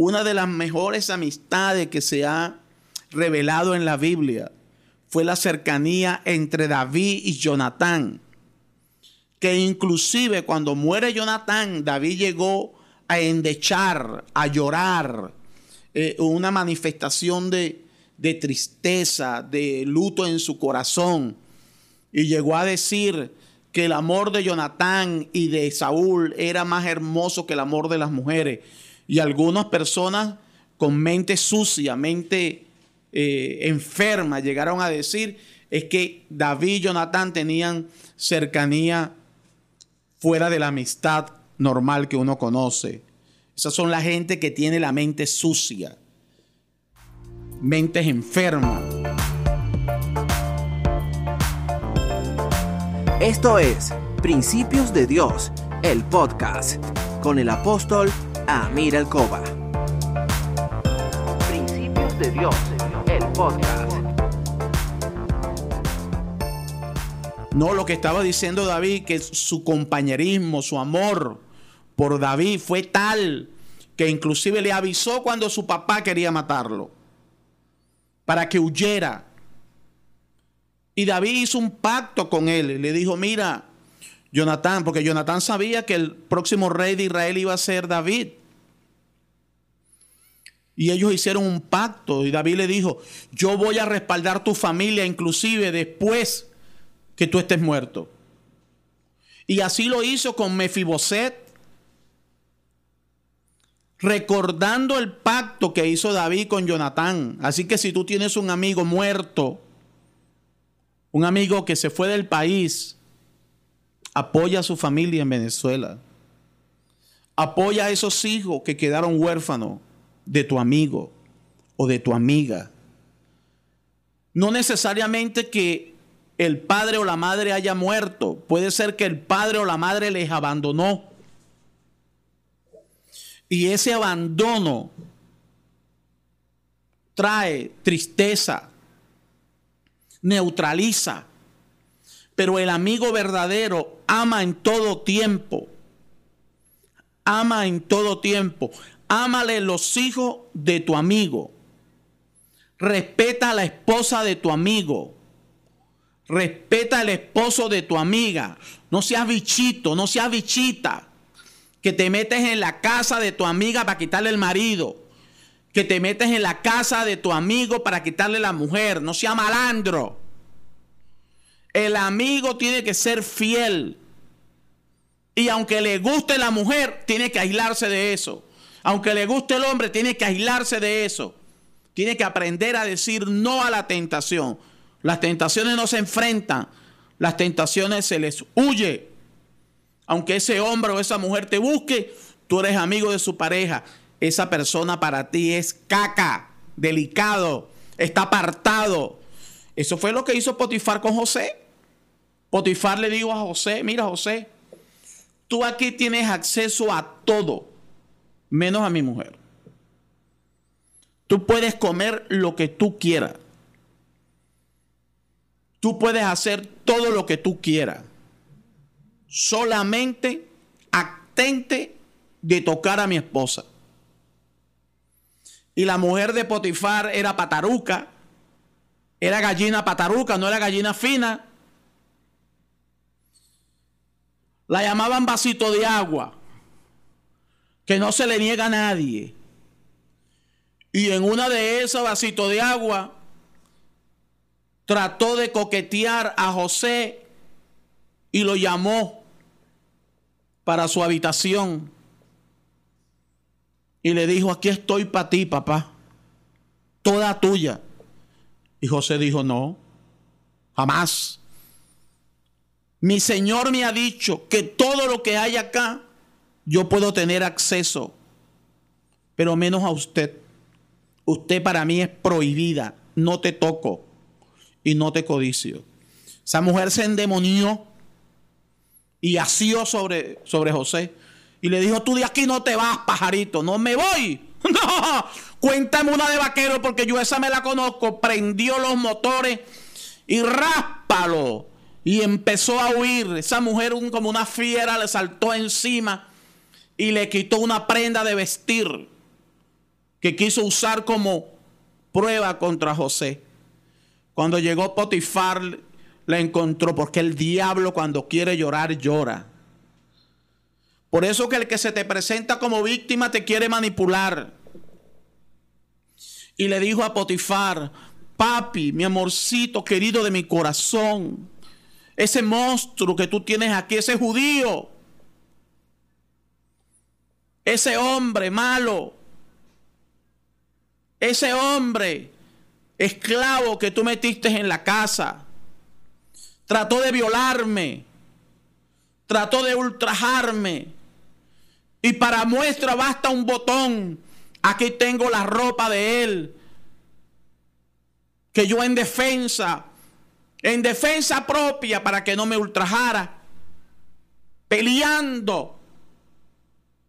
una de las mejores amistades que se ha revelado en la Biblia fue la cercanía entre David y Jonatán. Que inclusive cuando muere Jonatán, David llegó a endechar, a llorar, eh, una manifestación de, de tristeza, de luto en su corazón. Y llegó a decir que el amor de Jonatán y de Saúl era más hermoso que el amor de las mujeres. Y algunas personas con mente sucia, mente eh, enferma, llegaron a decir es que David y Jonatán tenían cercanía fuera de la amistad normal que uno conoce. Esas son la gente que tiene la mente sucia, mentes enfermas. Esto es Principios de Dios, el podcast, con el apóstol Amir Alcoba. Principios de Dios, el podcast. No, lo que estaba diciendo David, que su compañerismo, su amor por David fue tal que inclusive le avisó cuando su papá quería matarlo, para que huyera. Y David hizo un pacto con él y le dijo, mira, Jonatán, porque Jonatán sabía que el próximo rey de Israel iba a ser David. Y ellos hicieron un pacto y David le dijo, yo voy a respaldar tu familia inclusive después que tú estés muerto. Y así lo hizo con Mefiboset, recordando el pacto que hizo David con Jonatán. Así que si tú tienes un amigo muerto, un amigo que se fue del país, apoya a su familia en Venezuela. Apoya a esos hijos que quedaron huérfanos de tu amigo o de tu amiga. No necesariamente que el padre o la madre haya muerto. Puede ser que el padre o la madre les abandonó. Y ese abandono trae tristeza, neutraliza. Pero el amigo verdadero ama en todo tiempo. Ama en todo tiempo. Ámale los hijos de tu amigo. Respeta a la esposa de tu amigo. Respeta al esposo de tu amiga. No seas bichito, no seas bichita. Que te metes en la casa de tu amiga para quitarle el marido. Que te metes en la casa de tu amigo para quitarle la mujer. No seas malandro. El amigo tiene que ser fiel. Y aunque le guste la mujer, tiene que aislarse de eso. Aunque le guste el hombre, tiene que aislarse de eso. Tiene que aprender a decir no a la tentación. Las tentaciones no se enfrentan. Las tentaciones se les huye. Aunque ese hombre o esa mujer te busque, tú eres amigo de su pareja. Esa persona para ti es caca, delicado, está apartado. Eso fue lo que hizo Potifar con José. Potifar le dijo a José, mira José, tú aquí tienes acceso a todo, menos a mi mujer. Tú puedes comer lo que tú quieras. Tú puedes hacer todo lo que tú quieras. Solamente atente de tocar a mi esposa. Y la mujer de Potifar era pataruca. Era gallina pataruca, no era gallina fina. La llamaban vasito de agua, que no se le niega a nadie. Y en una de esos vasitos de agua trató de coquetear a José y lo llamó para su habitación. Y le dijo, aquí estoy para ti, papá. Toda tuya. Y José dijo, no, jamás. Mi Señor me ha dicho que todo lo que hay acá, yo puedo tener acceso, pero menos a usted. Usted para mí es prohibida, no te toco y no te codicio. Esa mujer se endemonió y asió sobre, sobre José. Y le dijo, tú de aquí no te vas, pajarito, no me voy. No, cuéntame una de vaquero porque yo esa me la conozco. Prendió los motores y ráspalo y empezó a huir. Esa mujer como una fiera le saltó encima y le quitó una prenda de vestir. que quiso usar como prueba contra José. Cuando llegó Potifar, la encontró, porque el diablo cuando quiere llorar, llora. Por eso que el que se te presenta como víctima te quiere manipular. Y le dijo a Potifar, papi, mi amorcito querido de mi corazón, ese monstruo que tú tienes aquí, ese judío, ese hombre malo, ese hombre esclavo que tú metiste en la casa, trató de violarme, trató de ultrajarme. Y para muestra basta un botón. Aquí tengo la ropa de él. Que yo en defensa, en defensa propia para que no me ultrajara, peleando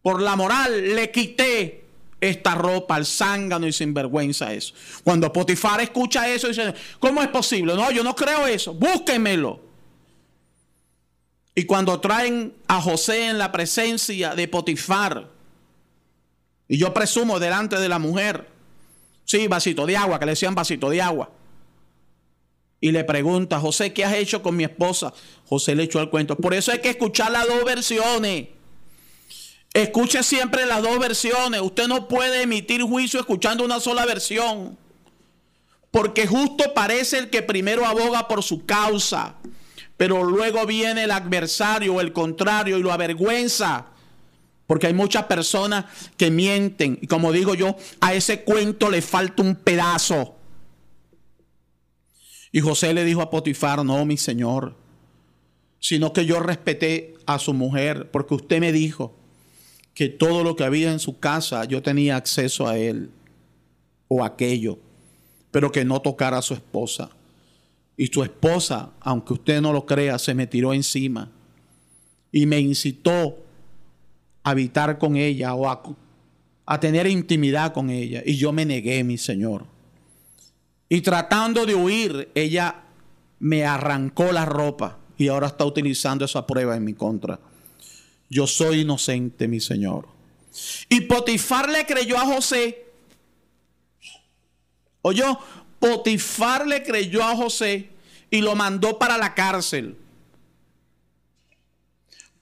por la moral, le quité esta ropa al zángano y sinvergüenza eso. Cuando Potifar escucha eso, dice, ¿cómo es posible? No, yo no creo eso, búsquemelo. Y cuando traen a José en la presencia de Potifar, y yo presumo delante de la mujer, sí, vasito de agua, que le decían vasito de agua. Y le pregunta, José, ¿qué has hecho con mi esposa? José le echó el cuento. Por eso hay que escuchar las dos versiones. Escuche siempre las dos versiones. Usted no puede emitir juicio escuchando una sola versión. Porque justo parece el que primero aboga por su causa. Pero luego viene el adversario o el contrario y lo avergüenza. Porque hay muchas personas que mienten. Y como digo yo, a ese cuento le falta un pedazo. Y José le dijo a Potifar, no, mi señor, sino que yo respeté a su mujer, porque usted me dijo que todo lo que había en su casa yo tenía acceso a él o aquello, pero que no tocara a su esposa. Y su esposa, aunque usted no lo crea, se me tiró encima y me incitó a habitar con ella o a, a tener intimidad con ella. Y yo me negué, mi Señor. Y tratando de huir, ella me arrancó la ropa y ahora está utilizando esa prueba en mi contra yo soy inocente, mi Señor. Y Potifar le creyó a José. Oyó, Potifar le creyó a José y lo mandó para la cárcel.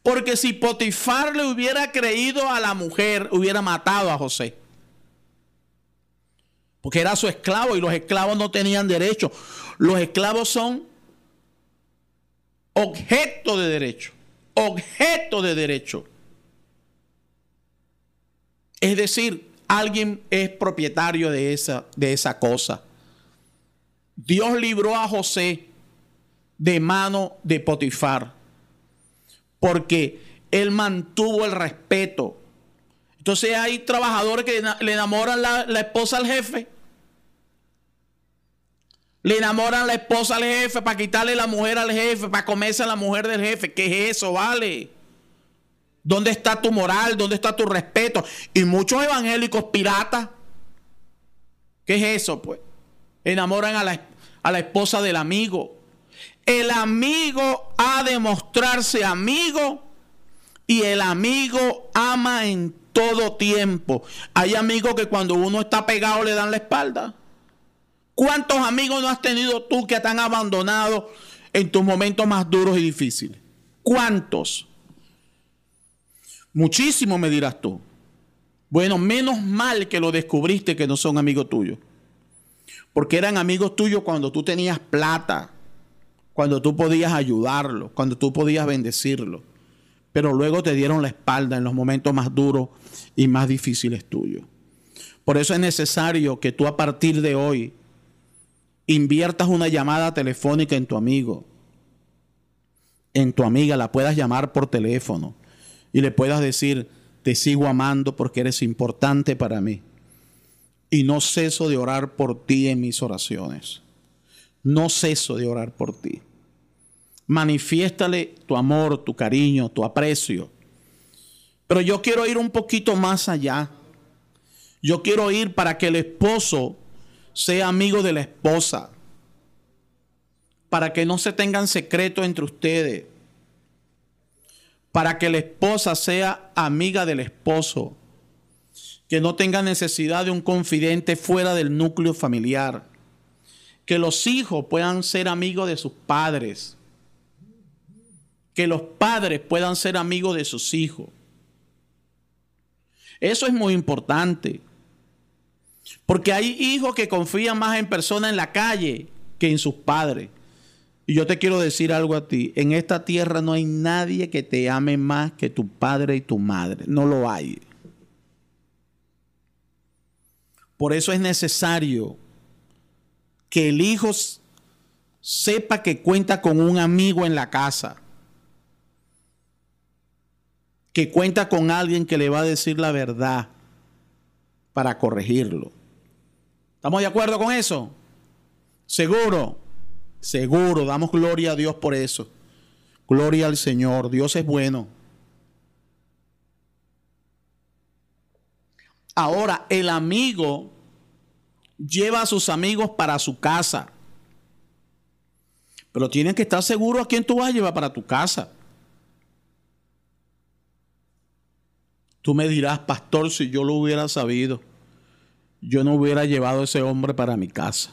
Porque si Potifar le hubiera creído a la mujer, hubiera matado a José. Porque era su esclavo y los esclavos no tenían derecho. Los esclavos son objeto de derecho objeto de derecho. Es decir, alguien es propietario de esa, de esa cosa. Dios libró a José de mano de Potifar, porque él mantuvo el respeto. Entonces hay trabajadores que le enamoran la, la esposa al jefe le enamoran la esposa al jefe para quitarle la mujer al jefe, para comerse a la mujer del jefe. ¿Qué es eso, vale? ¿Dónde está tu moral? ¿Dónde está tu respeto? Y muchos evangélicos piratas. ¿Qué es eso, pues? Enamoran a la, a la esposa del amigo. El amigo ha de mostrarse amigo y el amigo ama en todo tiempo. Hay amigos que cuando uno está pegado le dan la espalda. ¿Cuántos amigos no has tenido tú que te han abandonado en tus momentos más duros y difíciles? ¿Cuántos? Muchísimo me dirás tú. Bueno, menos mal que lo descubriste que no son amigos tuyos. Porque eran amigos tuyos cuando tú tenías plata, cuando tú podías ayudarlo, cuando tú podías bendecirlo. Pero luego te dieron la espalda en los momentos más duros y más difíciles tuyos. Por eso es necesario que tú a partir de hoy inviertas una llamada telefónica en tu amigo, en tu amiga, la puedas llamar por teléfono y le puedas decir, te sigo amando porque eres importante para mí. Y no ceso de orar por ti en mis oraciones. No ceso de orar por ti. Manifiéstale tu amor, tu cariño, tu aprecio. Pero yo quiero ir un poquito más allá. Yo quiero ir para que el esposo sea amigo de la esposa, para que no se tengan secretos entre ustedes, para que la esposa sea amiga del esposo que no tenga necesidad de un confidente fuera del núcleo familiar, que los hijos puedan ser amigos de sus padres, que los padres puedan ser amigos de sus hijos. Eso es muy importante. Porque hay hijos que confían más en personas en la calle que en sus padres. Y yo te quiero decir algo a ti. En esta tierra no hay nadie que te ame más que tu padre y tu madre. No lo hay. Por eso es necesario que el hijo sepa que cuenta con un amigo en la casa. Que cuenta con alguien que le va a decir la verdad para corregirlo. ¿Estamos de acuerdo con eso? Seguro, seguro, damos gloria a Dios por eso. Gloria al Señor, Dios es bueno. Ahora, el amigo lleva a sus amigos para su casa. Pero tienen que estar seguros a quién tú vas a llevar para tu casa. Tú me dirás, pastor, si yo lo hubiera sabido, yo no hubiera llevado a ese hombre para mi casa.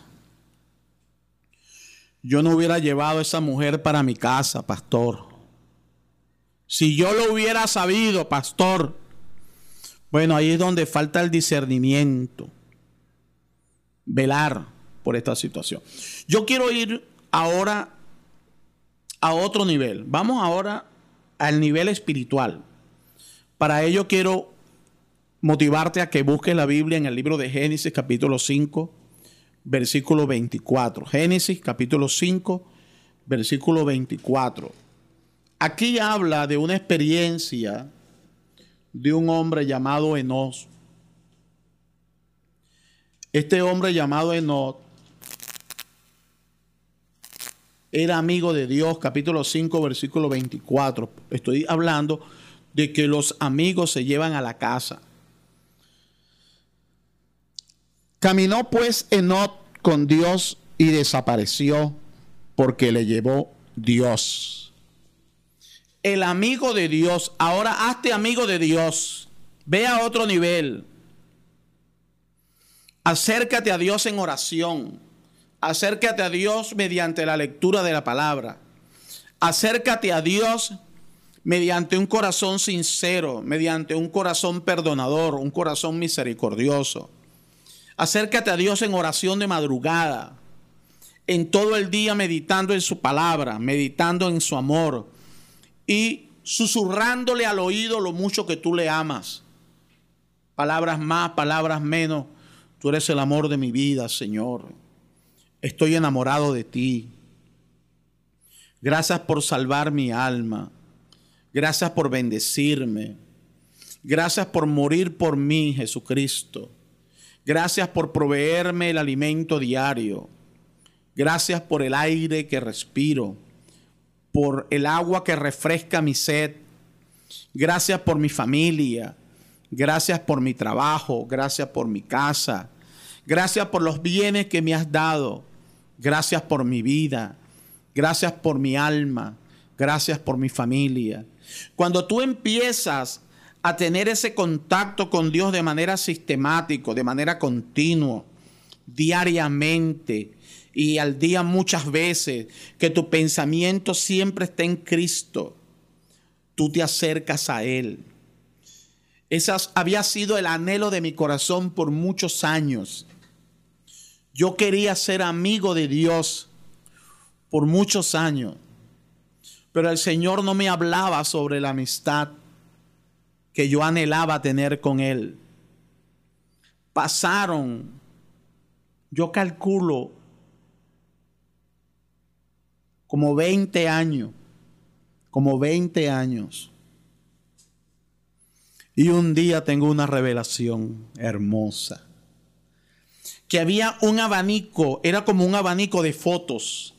Yo no hubiera llevado a esa mujer para mi casa, pastor. Si yo lo hubiera sabido, pastor, bueno, ahí es donde falta el discernimiento. Velar por esta situación. Yo quiero ir ahora a otro nivel. Vamos ahora al nivel espiritual. Para ello quiero motivarte a que busques la Biblia en el libro de Génesis capítulo 5, versículo 24. Génesis capítulo 5, versículo 24. Aquí habla de una experiencia de un hombre llamado Enos. Este hombre llamado Enos era amigo de Dios, capítulo 5, versículo 24. Estoy hablando de que los amigos se llevan a la casa. Caminó pues Enot con Dios y desapareció porque le llevó Dios el amigo de Dios. Ahora hazte amigo de Dios. Ve a otro nivel. Acércate a Dios en oración. Acércate a Dios mediante la lectura de la palabra. Acércate a Dios mediante un corazón sincero, mediante un corazón perdonador, un corazón misericordioso. Acércate a Dios en oración de madrugada, en todo el día meditando en su palabra, meditando en su amor, y susurrándole al oído lo mucho que tú le amas. Palabras más, palabras menos. Tú eres el amor de mi vida, Señor. Estoy enamorado de ti. Gracias por salvar mi alma. Gracias por bendecirme. Gracias por morir por mí, Jesucristo. Gracias por proveerme el alimento diario. Gracias por el aire que respiro por el agua que refresca mi sed. Gracias por mi familia. Gracias por mi trabajo. Gracias por mi casa. Gracias por los bienes que me has dado. Gracias por mi vida. Gracias por mi alma. Gracias por mi familia. Cuando tú empiezas a tener ese contacto con Dios de manera sistemática, de manera continua, diariamente, y al día muchas veces, que tu pensamiento siempre está en Cristo, tú te acercas a Él. Ese había sido el anhelo de mi corazón por muchos años. Yo quería ser amigo de Dios por muchos años, pero el Señor no me hablaba sobre la amistad que yo anhelaba tener con Él. Pasaron, yo calculo, como 20 años, como 20 años. Y un día tengo una revelación hermosa. Que había un abanico, era como un abanico de fotos.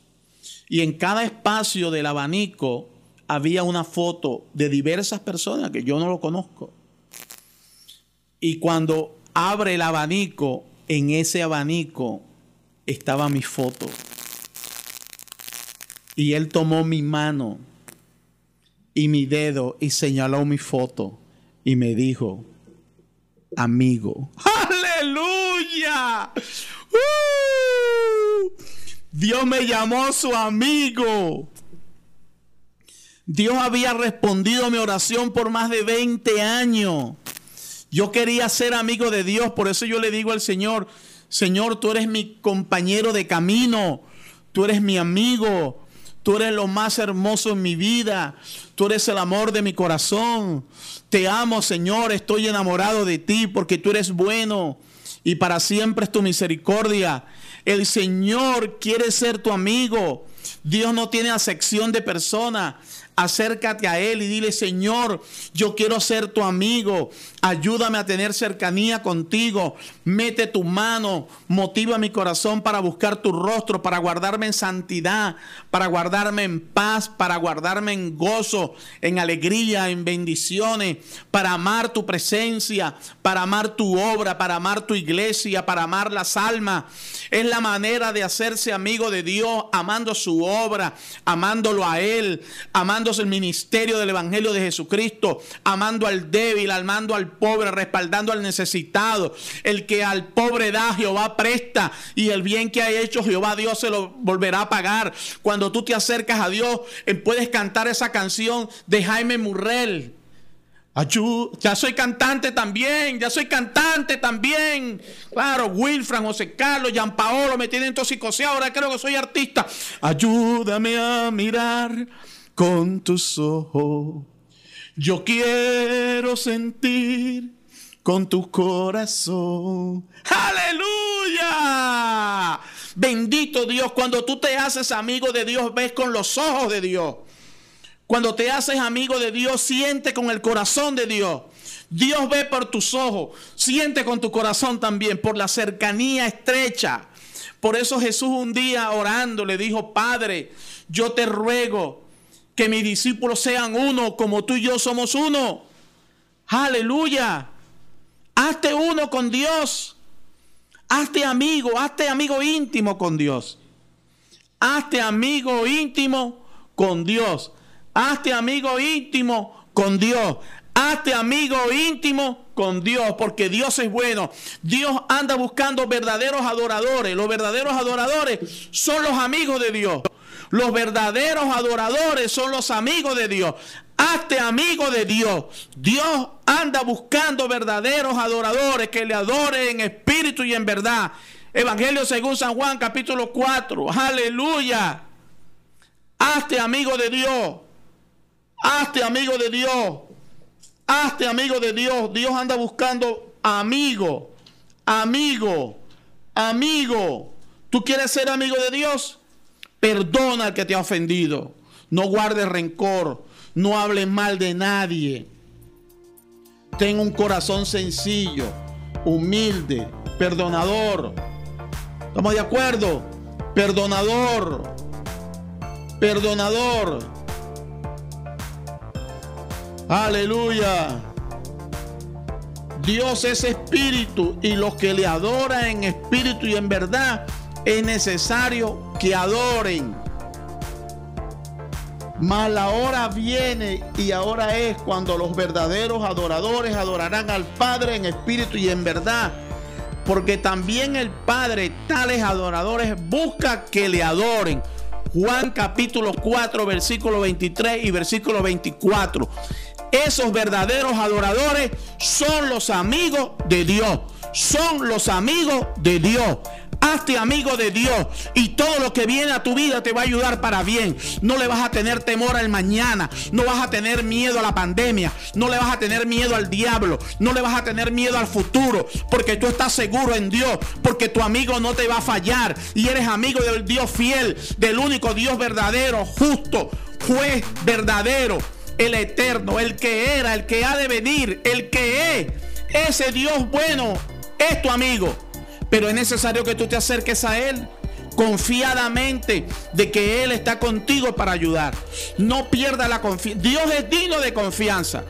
Y en cada espacio del abanico había una foto de diversas personas que yo no lo conozco. Y cuando abre el abanico, en ese abanico estaba mi foto. Y él tomó mi mano y mi dedo y señaló mi foto y me dijo, amigo. Aleluya. ¡Uh! Dios me llamó su amigo. Dios había respondido a mi oración por más de 20 años. Yo quería ser amigo de Dios, por eso yo le digo al Señor, Señor, tú eres mi compañero de camino, tú eres mi amigo, tú eres lo más hermoso en mi vida, tú eres el amor de mi corazón. Te amo, Señor, estoy enamorado de ti porque tú eres bueno y para siempre es tu misericordia. El Señor quiere ser tu amigo. Dios no tiene acepción de persona acércate a Él y dile, Señor, yo quiero ser tu amigo, ayúdame a tener cercanía contigo, mete tu mano, motiva mi corazón para buscar tu rostro, para guardarme en santidad, para guardarme en paz, para guardarme en gozo, en alegría, en bendiciones, para amar tu presencia, para amar tu obra, para amar tu iglesia, para amar las almas. Es la manera de hacerse amigo de Dios, amando su obra, amándolo a Él, amando el ministerio del Evangelio de Jesucristo, amando al débil, amando al pobre, respaldando al necesitado. El que al pobre da, Jehová presta, y el bien que ha hecho Jehová Dios se lo volverá a pagar. Cuando tú te acercas a Dios, eh, puedes cantar esa canción de Jaime Murrell. Ya soy cantante también, ya soy cantante también. Claro, Wilfran, José Carlos, Jean Paolo me tienen tosicoseado, ahora creo que soy artista. Ayúdame a mirar con tus ojos. Yo quiero sentir con tu corazón. Aleluya. Bendito Dios, cuando tú te haces amigo de Dios, ves con los ojos de Dios. Cuando te haces amigo de Dios, siente con el corazón de Dios. Dios ve por tus ojos, siente con tu corazón también, por la cercanía estrecha. Por eso Jesús un día orando le dijo, Padre, yo te ruego que mis discípulos sean uno como tú y yo somos uno. Aleluya. Hazte uno con Dios. Hazte amigo, hazte amigo íntimo con Dios. Hazte amigo íntimo con Dios. Hazte amigo íntimo con Dios. Hazte amigo íntimo con Dios, porque Dios es bueno. Dios anda buscando verdaderos adoradores. Los verdaderos adoradores son los amigos de Dios. Los verdaderos adoradores son los amigos de Dios. Hazte amigo de Dios. Dios anda buscando verdaderos adoradores que le adoren en espíritu y en verdad. Evangelio según San Juan capítulo 4. Aleluya. Hazte amigo de Dios. Hazte amigo de Dios. Hazte amigo de Dios. Dios anda buscando amigo. Amigo. Amigo. ¿Tú quieres ser amigo de Dios? Perdona al que te ha ofendido. No guardes rencor. No hables mal de nadie. Ten un corazón sencillo, humilde, perdonador. ¿Estamos de acuerdo? Perdonador. Perdonador. Aleluya. Dios es espíritu y los que le adoran en espíritu y en verdad es necesario que adoren. Mas la hora viene y ahora es cuando los verdaderos adoradores adorarán al Padre en espíritu y en verdad. Porque también el Padre, tales adoradores, busca que le adoren. Juan capítulo 4, versículo 23 y versículo 24. Esos verdaderos adoradores son los amigos de Dios. Son los amigos de Dios. Hazte amigo de Dios y todo lo que viene a tu vida te va a ayudar para bien. No le vas a tener temor al mañana, no vas a tener miedo a la pandemia, no le vas a tener miedo al diablo, no le vas a tener miedo al futuro, porque tú estás seguro en Dios, porque tu amigo no te va a fallar y eres amigo del Dios fiel, del único Dios verdadero, justo, juez verdadero, el eterno, el que era, el que ha de venir, el que es. Ese Dios bueno es tu amigo. Pero es necesario que tú te acerques a Él confiadamente de que Él está contigo para ayudar. No pierda la confianza. Dios es digno de confianza.